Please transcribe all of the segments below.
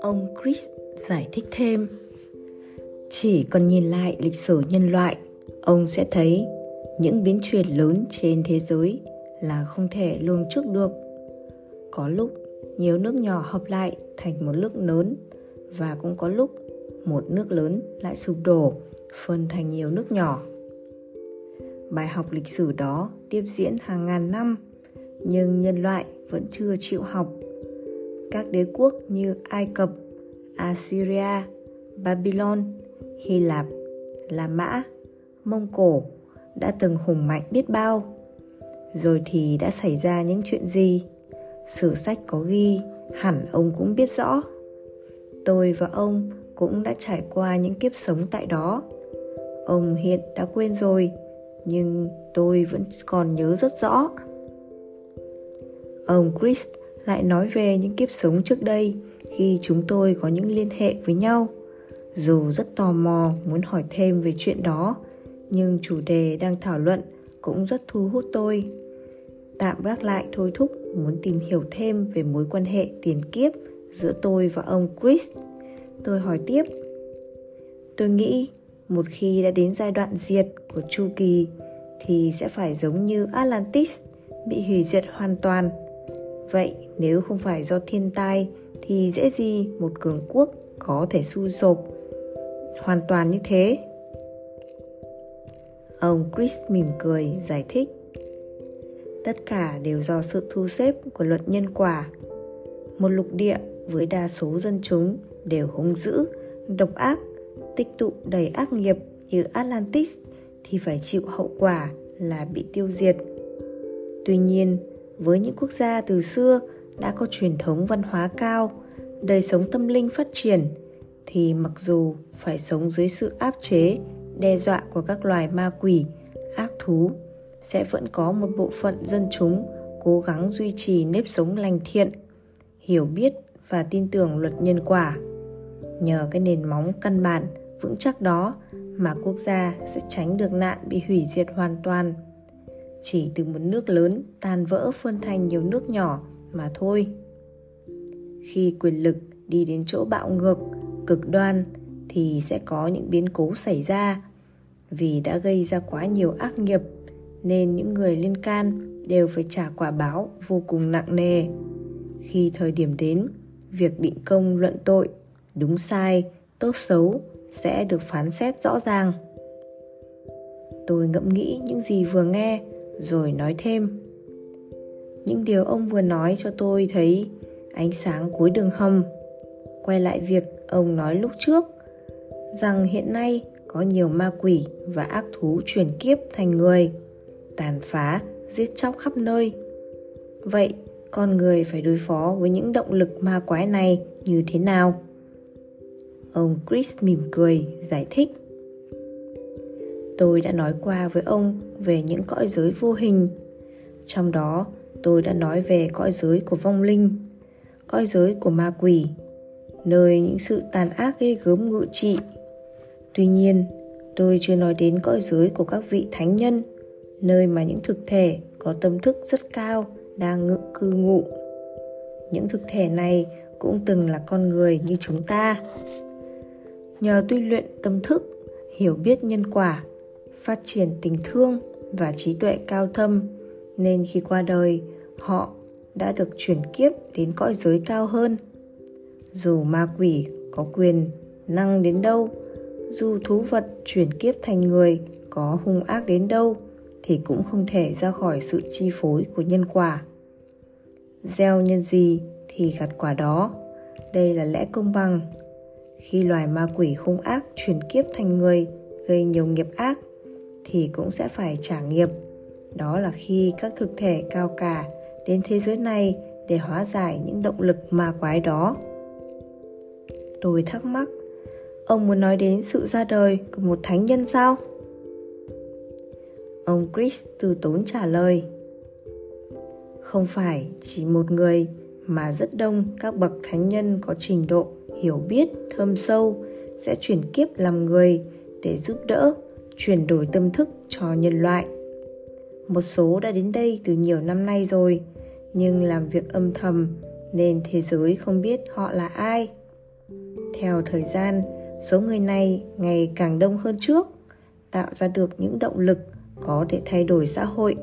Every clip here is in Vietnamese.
Ông Chris giải thích thêm. Chỉ còn nhìn lại lịch sử nhân loại, Ông sẽ thấy những biến chuyển lớn trên thế giới là không thể lường trước được. Có lúc nhiều nước nhỏ hợp lại thành một nước lớn và cũng có lúc một nước lớn lại sụp đổ, phân thành nhiều nước nhỏ. Bài học lịch sử đó tiếp diễn hàng ngàn năm nhưng nhân loại vẫn chưa chịu học. Các đế quốc như ai cập, assyria, babylon, hy lạp, la mã, mông cổ đã từng hùng mạnh biết bao. Rồi thì đã xảy ra những chuyện gì? Sử sách có ghi, hẳn ông cũng biết rõ. Tôi và ông cũng đã trải qua những kiếp sống tại đó. Ông hiện đã quên rồi, nhưng tôi vẫn còn nhớ rất rõ ông chris lại nói về những kiếp sống trước đây khi chúng tôi có những liên hệ với nhau. Dù rất tò mò muốn hỏi thêm về chuyện đó, nhưng chủ đề đang thảo luận cũng rất thu hút tôi. Tạm gác lại thôi thúc muốn tìm hiểu thêm về mối quan hệ tiền kiếp giữa tôi và ông chris. Tôi hỏi tiếp. Tôi nghĩ một khi đã đến giai đoạn diệt của chu kỳ thì sẽ phải giống như atlantis, bị hủy diệt hoàn toàn vậy nếu không phải do thiên tai thì dễ gì một cường quốc có thể su sụp? Hoàn toàn như thế. Ông chris mỉm cười, giải thích. Tất cả đều do sự thu xếp của luật nhân quả. Một lục địa với đa số dân chúng đều hung dữ, độc ác, tích tụ đầy ác nghiệp như atlantis thì phải chịu hậu quả là bị tiêu diệt. Tuy nhiên với những quốc gia từ xưa đã có truyền thống văn hóa cao, đời sống tâm linh phát triển, thì mặc dù phải sống dưới sự áp chế, đe dọa của các loài ma quỷ, ác thú, sẽ vẫn có một bộ phận dân chúng cố gắng duy trì nếp sống lành thiện, hiểu biết và tin tưởng luật nhân quả. Nhờ cái nền móng căn bản vững chắc đó mà quốc gia sẽ tránh được nạn bị hủy diệt hoàn toàn chỉ từ một nước lớn tan vỡ phân thành nhiều nước nhỏ mà thôi. Khi quyền lực đi đến chỗ bạo ngược, cực đoan, thì sẽ có những biến cố xảy ra. Vì đã gây ra quá nhiều ác nghiệp, nên những người liên can đều phải trả quả báo vô cùng nặng nề. Khi thời điểm đến, việc định công luận tội, đúng sai, tốt xấu sẽ được phán xét rõ ràng. Tôi ngẫm nghĩ những gì vừa nghe rồi nói thêm. Những điều ông vừa nói cho tôi thấy ánh sáng cuối đường hầm. Quay lại việc ông nói lúc trước, rằng hiện nay có nhiều ma quỷ và ác thú chuyển kiếp thành người, tàn phá, giết chóc khắp nơi. Vậy con người phải đối phó với những động lực ma quái này như thế nào? Ông chris mỉm cười, giải thích tôi đã nói qua với ông về những cõi giới vô hình. Trong đó, tôi đã nói về cõi giới của vong linh, cõi giới của ma quỷ, nơi những sự tàn ác ghê gớm ngự trị. Tuy nhiên, tôi chưa nói đến cõi giới của các vị thánh nhân, nơi mà những thực thể có tâm thức rất cao đang ngự cư ngụ. Những thực thể này cũng từng là con người như chúng ta. Nhờ tu luyện tâm thức, hiểu biết nhân quả phát triển tình thương và trí tuệ cao thâm, nên khi qua đời, họ đã được chuyển kiếp đến cõi giới cao hơn. Dù ma quỷ có quyền năng đến đâu, dù thú vật chuyển kiếp thành người có hung ác đến đâu, thì cũng không thể ra khỏi sự chi phối của nhân quả. Gieo nhân gì thì gặt quả đó. Đây là lẽ công bằng. Khi loài ma quỷ hung ác chuyển kiếp thành người, gây nhiều nghiệp ác thì cũng sẽ phải trả nghiệp. Đó là khi các thực thể cao cả đến thế giới này để hóa giải những động lực ma quái đó. Tôi thắc mắc, ông muốn nói đến sự ra đời của một thánh nhân sao? Ông chris từ tốn trả lời, không phải chỉ một người mà rất đông các bậc thánh nhân có trình độ hiểu biết thâm sâu sẽ chuyển kiếp làm người để giúp đỡ chuyển đổi tâm thức cho nhân loại. Một số đã đến đây từ nhiều năm nay rồi, nhưng làm việc âm thầm nên thế giới không biết họ là ai. Theo thời gian, số người này ngày càng đông hơn trước, tạo ra được những động lực có thể thay đổi xã hội.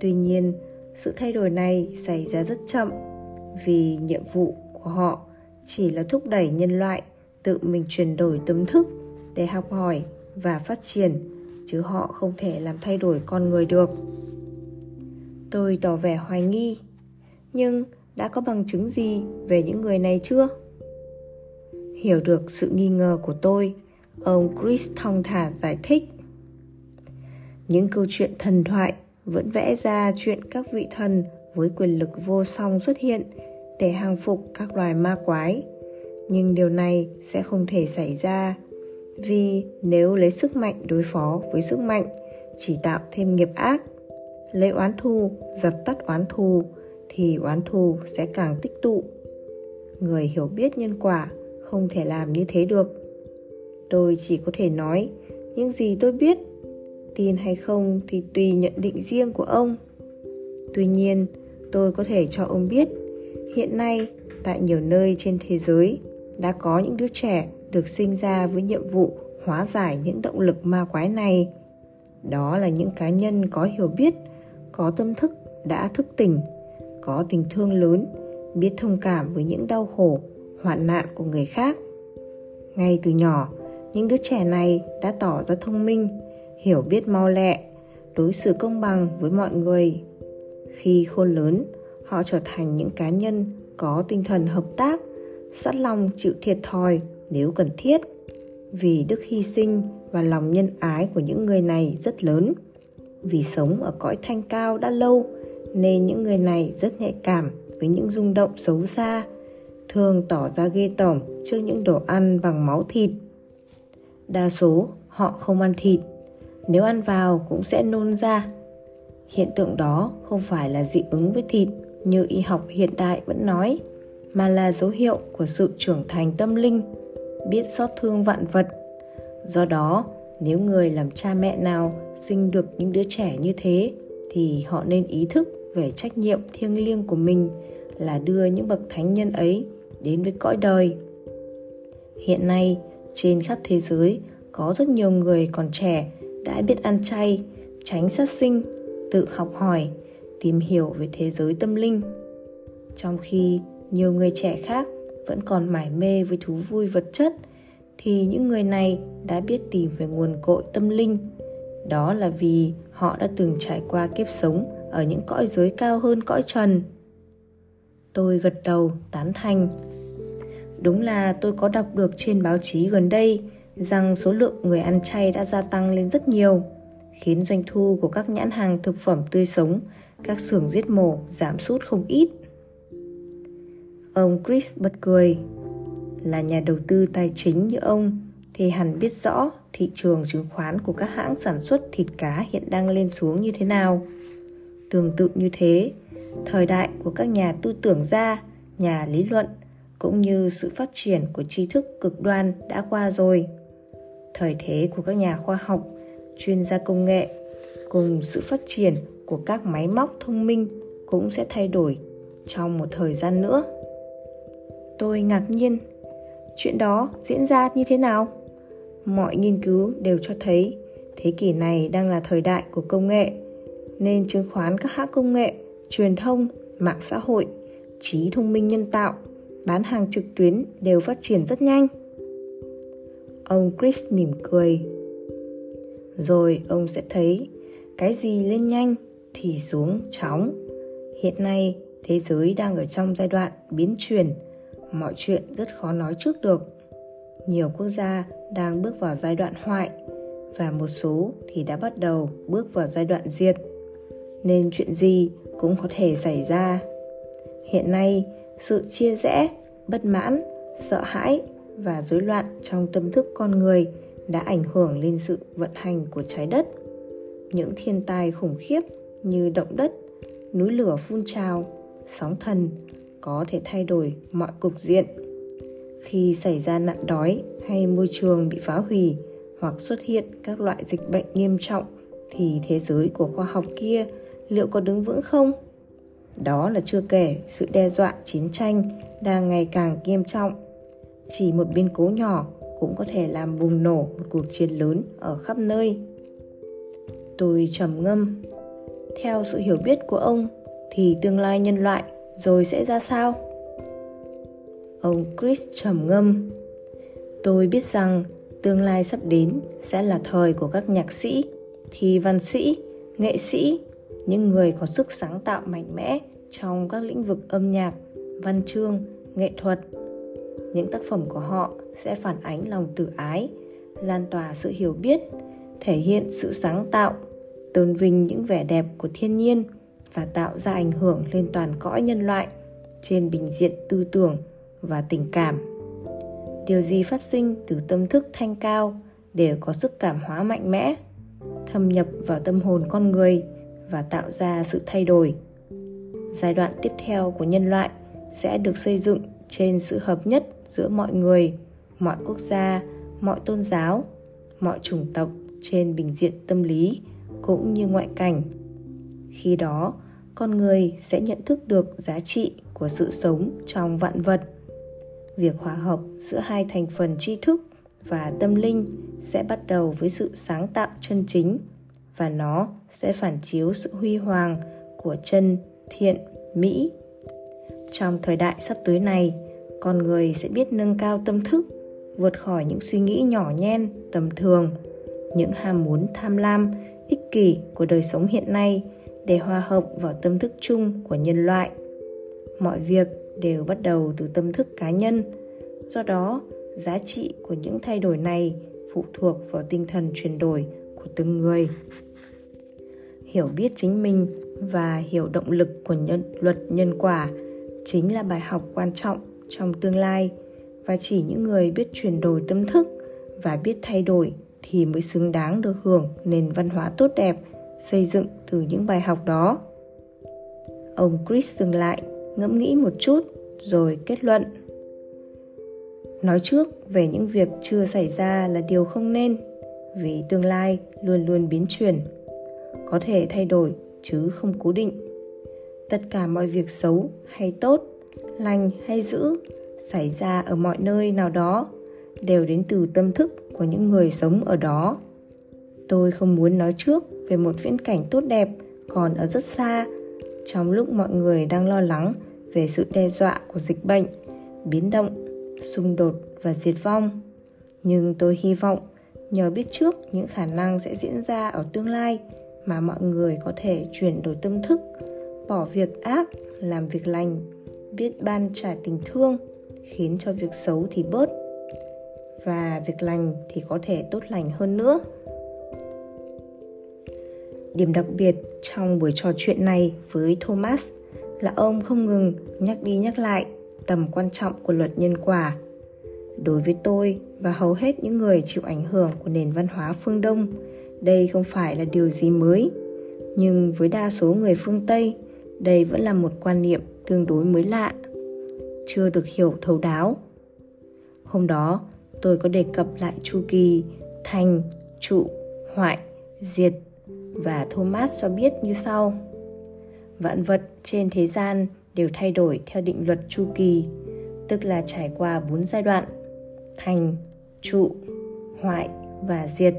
Tuy nhiên, sự thay đổi này xảy ra rất chậm vì nhiệm vụ của họ chỉ là thúc đẩy nhân loại tự mình chuyển đổi tâm thức để học hỏi và phát triển, chứ họ không thể làm thay đổi con người được. Tôi tỏ vẻ hoài nghi, nhưng đã có bằng chứng gì về những người này chưa? Hiểu được sự nghi ngờ của tôi, ông chris thong thả giải thích. Những câu chuyện thần thoại vẫn vẽ ra chuyện các vị thần với quyền lực vô song xuất hiện để hàng phục các loài ma quái, nhưng điều này sẽ không thể xảy ra vì nếu lấy sức mạnh đối phó với sức mạnh, chỉ tạo thêm nghiệp ác, lấy oán thù, dập tắt oán thù, thì oán thù sẽ càng tích tụ. Người hiểu biết nhân quả không thể làm như thế được. Tôi chỉ có thể nói, những gì tôi biết, tin hay không thì tùy nhận định riêng của ông. Tuy nhiên, tôi có thể cho ông biết, hiện nay tại nhiều nơi trên thế giới đã có những đứa trẻ được sinh ra với nhiệm vụ hóa giải những động lực ma quái này. Đó là những cá nhân có hiểu biết, có tâm thức, đã thức tỉnh, có tình thương lớn, biết thông cảm với những đau khổ, hoạn nạn của người khác. Ngay từ nhỏ, những đứa trẻ này đã tỏ ra thông minh, hiểu biết mau lẹ, đối xử công bằng với mọi người. Khi khôn lớn, họ trở thành những cá nhân có tinh thần hợp tác, sẵn lòng chịu thiệt thòi nếu cần thiết, vì đức hy sinh và lòng nhân ái của những người này rất lớn. Vì sống ở cõi thanh cao đã lâu, nên những người này rất nhạy cảm với những rung động xấu xa, thường tỏ ra ghê tởm trước những đồ ăn bằng máu thịt. Đa số họ không ăn thịt, nếu ăn vào cũng sẽ nôn ra. Hiện tượng đó không phải là dị ứng với thịt, như y học hiện đại vẫn nói, mà là dấu hiệu của sự trưởng thành tâm linh biết xót thương vạn vật. Do đó, nếu người làm cha mẹ nào sinh được những đứa trẻ như thế, thì họ nên ý thức về trách nhiệm thiêng liêng của mình là đưa những bậc thánh nhân ấy đến với cõi đời. Hiện nay, trên khắp thế giới, có rất nhiều người còn trẻ đã biết ăn chay, tránh sát sinh, tự học hỏi, tìm hiểu về thế giới tâm linh. Trong khi nhiều người trẻ khác vẫn còn mải mê với thú vui vật chất, thì những người này đã biết tìm về nguồn cội tâm linh. Đó là vì họ đã từng trải qua kiếp sống ở những cõi giới cao hơn cõi trần. Tôi gật đầu, tán thành. Đúng là tôi có đọc được trên báo chí gần đây rằng số lượng người ăn chay đã gia tăng lên rất nhiều, khiến doanh thu của các nhãn hàng thực phẩm tươi sống, các xưởng giết mổ giảm sút không ít ông chris bật cười là nhà đầu tư tài chính như ông thì hẳn biết rõ thị trường chứng khoán của các hãng sản xuất thịt cá hiện đang lên xuống như thế nào. Tương tự như thế, thời đại của các nhà tư tưởng gia, nhà lý luận cũng như sự phát triển của tri thức cực đoan đã qua rồi. Thời thế của các nhà khoa học, chuyên gia công nghệ cùng sự phát triển của các máy móc thông minh cũng sẽ thay đổi trong một thời gian nữa. Tôi ngạc nhiên. Chuyện đó diễn ra như thế nào? Mọi nghiên cứu đều cho thấy thế kỷ này đang là thời đại của công nghệ, nên chứng khoán các hãng công nghệ, truyền thông, mạng xã hội, trí thông minh nhân tạo, bán hàng trực tuyến đều phát triển rất nhanh. Ông chris mỉm cười. Rồi ông sẽ thấy cái gì lên nhanh thì xuống chóng. Hiện nay thế giới đang ở trong giai đoạn biến chuyển mọi chuyện rất khó nói trước được. Nhiều quốc gia đang bước vào giai đoạn hoại, và một số thì đã bắt đầu bước vào giai đoạn diệt. Nên chuyện gì cũng có thể xảy ra. Hiện nay, sự chia rẽ, bất mãn, sợ hãi và rối loạn trong tâm thức con người đã ảnh hưởng lên sự vận hành của trái đất. Những thiên tai khủng khiếp như động đất, núi lửa phun trào, sóng thần có thể thay đổi mọi cục diện khi xảy ra nạn đói hay môi trường bị phá hủy hoặc xuất hiện các loại dịch bệnh nghiêm trọng, thì thế giới của khoa học kia liệu có đứng vững không Đó là chưa kể sự đe dọa chiến tranh đang ngày càng nghiêm trọng. Chỉ một biến cố nhỏ cũng có thể làm bùng nổ một cuộc chiến lớn ở khắp nơi. Tôi trầm ngâm. Theo sự hiểu biết của ông, thì tương lai nhân loại rồi sẽ ra sao? Ông Chris trầm ngâm. Tôi biết rằng tương lai sắp đến sẽ là thời của các nhạc sĩ, thi văn sĩ, nghệ sĩ, những người có sức sáng tạo mạnh mẽ trong các lĩnh vực âm nhạc, văn chương, nghệ thuật. Những tác phẩm của họ sẽ phản ánh lòng tự ái, lan tỏa sự hiểu biết, thể hiện sự sáng tạo, tôn vinh những vẻ đẹp của thiên nhiên và tạo ra ảnh hưởng lên toàn cõi nhân loại trên bình diện tư tưởng và tình cảm. Điều gì phát sinh từ tâm thức thanh cao đều có sức cảm hóa mạnh mẽ, thâm nhập vào tâm hồn con người và tạo ra sự thay đổi. Giai đoạn tiếp theo của nhân loại sẽ được xây dựng trên sự hợp nhất giữa mọi người, mọi quốc gia, mọi tôn giáo, mọi chủng tộc trên bình diện tâm lý cũng như ngoại cảnh khi đó, con người sẽ nhận thức được giá trị của sự sống trong vạn vật. Việc hòa hợp giữa hai thành phần tri thức và tâm linh sẽ bắt đầu với sự sáng tạo chân chính và nó sẽ phản chiếu sự huy hoàng của chân, thiện, mỹ. Trong thời đại sắp tới này, con người sẽ biết nâng cao tâm thức, vượt khỏi những suy nghĩ nhỏ nhen, tầm thường, những ham muốn tham lam, ích kỷ của đời sống hiện nay để hòa hợp vào tâm thức chung của nhân loại. Mọi việc đều bắt đầu từ tâm thức cá nhân. Do đó giá trị của những thay đổi này phụ thuộc vào tinh thần chuyển đổi của từng người. Hiểu biết chính mình và hiểu động lực của nhân, luật nhân quả chính là bài học quan trọng trong tương lai. Và chỉ những người biết chuyển đổi tâm thức và biết thay đổi thì mới xứng đáng được hưởng nền văn hóa tốt đẹp xây dựng từ những bài học đó. Ông chris dừng lại, ngẫm nghĩ một chút, rồi kết luận. Nói trước về những việc chưa xảy ra là điều không nên, vì tương lai luôn luôn biến chuyển, có thể thay đổi chứ không cố định. Tất cả mọi việc xấu hay tốt, lành hay dữ, xảy ra ở mọi nơi nào đó, đều đến từ tâm thức của những người sống ở đó. Tôi không muốn nói trước về một viễn cảnh tốt đẹp còn ở rất xa, trong lúc mọi người đang lo lắng về sự đe dọa của dịch bệnh, biến động, xung đột và diệt vong. Nhưng tôi hy vọng nhờ biết trước những khả năng sẽ diễn ra ở tương lai mà mọi người có thể chuyển đổi tâm thức, bỏ việc ác, làm việc lành, biết ban trả tình thương, khiến cho việc xấu thì bớt và việc lành thì có thể tốt lành hơn nữa điểm đặc biệt trong buổi trò chuyện này với thomas là ông không ngừng nhắc đi nhắc lại tầm quan trọng của luật nhân quả. Đối với tôi và hầu hết những người chịu ảnh hưởng của nền văn hóa phương đông, đây không phải là điều gì mới. Nhưng với đa số người phương tây, đây vẫn là một quan niệm tương đối mới lạ, chưa được hiểu thấu đáo. Hôm đó, tôi có đề cập lại chu kỳ thành, trụ, hoại, diệt và thomas cho biết như sau vạn vật trên thế gian đều thay đổi theo định luật chu kỳ, tức là trải qua bốn giai đoạn: thành, trụ, hoại và diệt.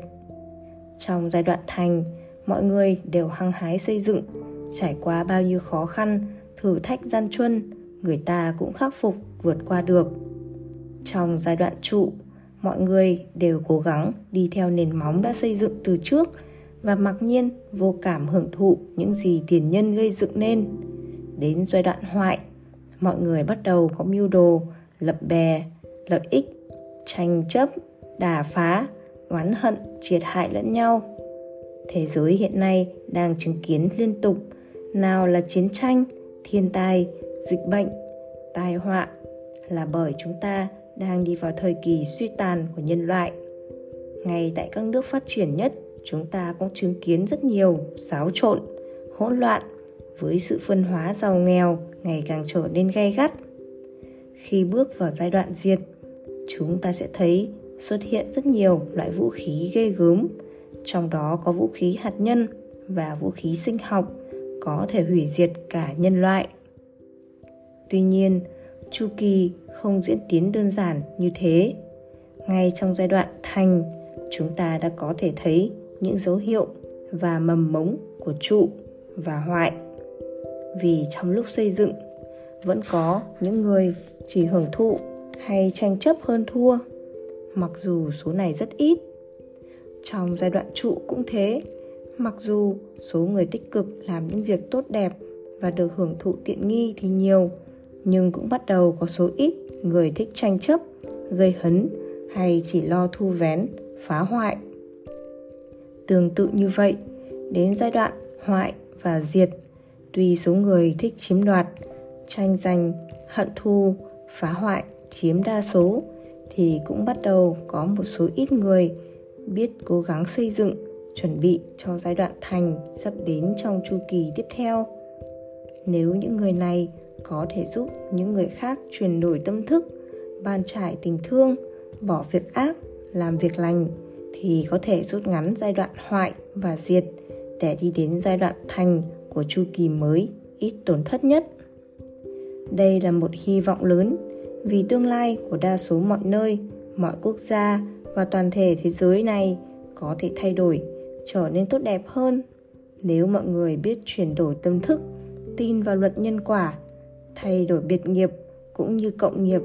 Trong giai đoạn thành, mọi người đều hăng hái xây dựng, trải qua bao nhiêu khó khăn, thử thách gian truân, người ta cũng khắc phục vượt qua được. Trong giai đoạn trụ, mọi người đều cố gắng đi theo nền móng đã xây dựng từ trước và mặc nhiên vô cảm hưởng thụ những gì tiền nhân gây dựng nên. Đến giai đoạn hoại, mọi người bắt đầu có mưu đồ, lập bè, lợi ích, tranh chấp, đà phá, oán hận, triệt hại lẫn nhau. Thế giới hiện nay đang chứng kiến liên tục nào là chiến tranh, thiên tai, dịch bệnh, tai họa là bởi chúng ta đang đi vào thời kỳ suy tàn của nhân loại. Ngay tại các nước phát triển nhất chúng ta cũng chứng kiến rất nhiều xáo trộn, hỗn loạn với sự phân hóa giàu nghèo ngày càng trở nên gay gắt. Khi bước vào giai đoạn diệt, chúng ta sẽ thấy xuất hiện rất nhiều loại vũ khí ghê gớm, trong đó có vũ khí hạt nhân và vũ khí sinh học có thể hủy diệt cả nhân loại. Tuy nhiên, chu kỳ không diễn tiến đơn giản như thế. Ngay trong giai đoạn thành, chúng ta đã có thể thấy những dấu hiệu và mầm mống của trụ và hoại. Vì trong lúc xây dựng, vẫn có những người chỉ hưởng thụ hay tranh chấp hơn thua, mặc dù số này rất ít. Trong giai đoạn trụ cũng thế, mặc dù số người tích cực làm những việc tốt đẹp và được hưởng thụ tiện nghi thì nhiều, nhưng cũng bắt đầu có số ít người thích tranh chấp, gây hấn hay chỉ lo thu vén, phá hoại tương tự như vậy. Đến giai đoạn hoại và diệt tuy số người thích chiếm đoạt, tranh giành, hận thù, phá hoại, chiếm đa số, thì cũng bắt đầu có một số ít người biết cố gắng xây dựng, chuẩn bị cho giai đoạn thành sắp đến trong chu kỳ tiếp theo. Nếu những người này có thể giúp những người khác chuyển đổi tâm thức, ban trải tình thương, bỏ việc ác, làm việc lành thì có thể rút ngắn giai đoạn hoại và diệt để đi đến giai đoạn thành của chu kỳ mới, ít tổn thất nhất. Đây là một hy vọng lớn, vì tương lai của đa số mọi nơi, mọi quốc gia và toàn thể thế giới này có thể thay đổi, trở nên tốt đẹp hơn. Nếu mọi người biết chuyển đổi tâm thức, tin vào luật nhân quả, thay đổi biệt nghiệp cũng như cộng nghiệp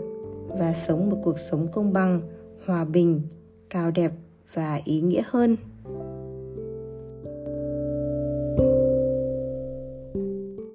và sống một cuộc sống công bằng, hòa bình, cao đẹp và ý nghĩa hơn.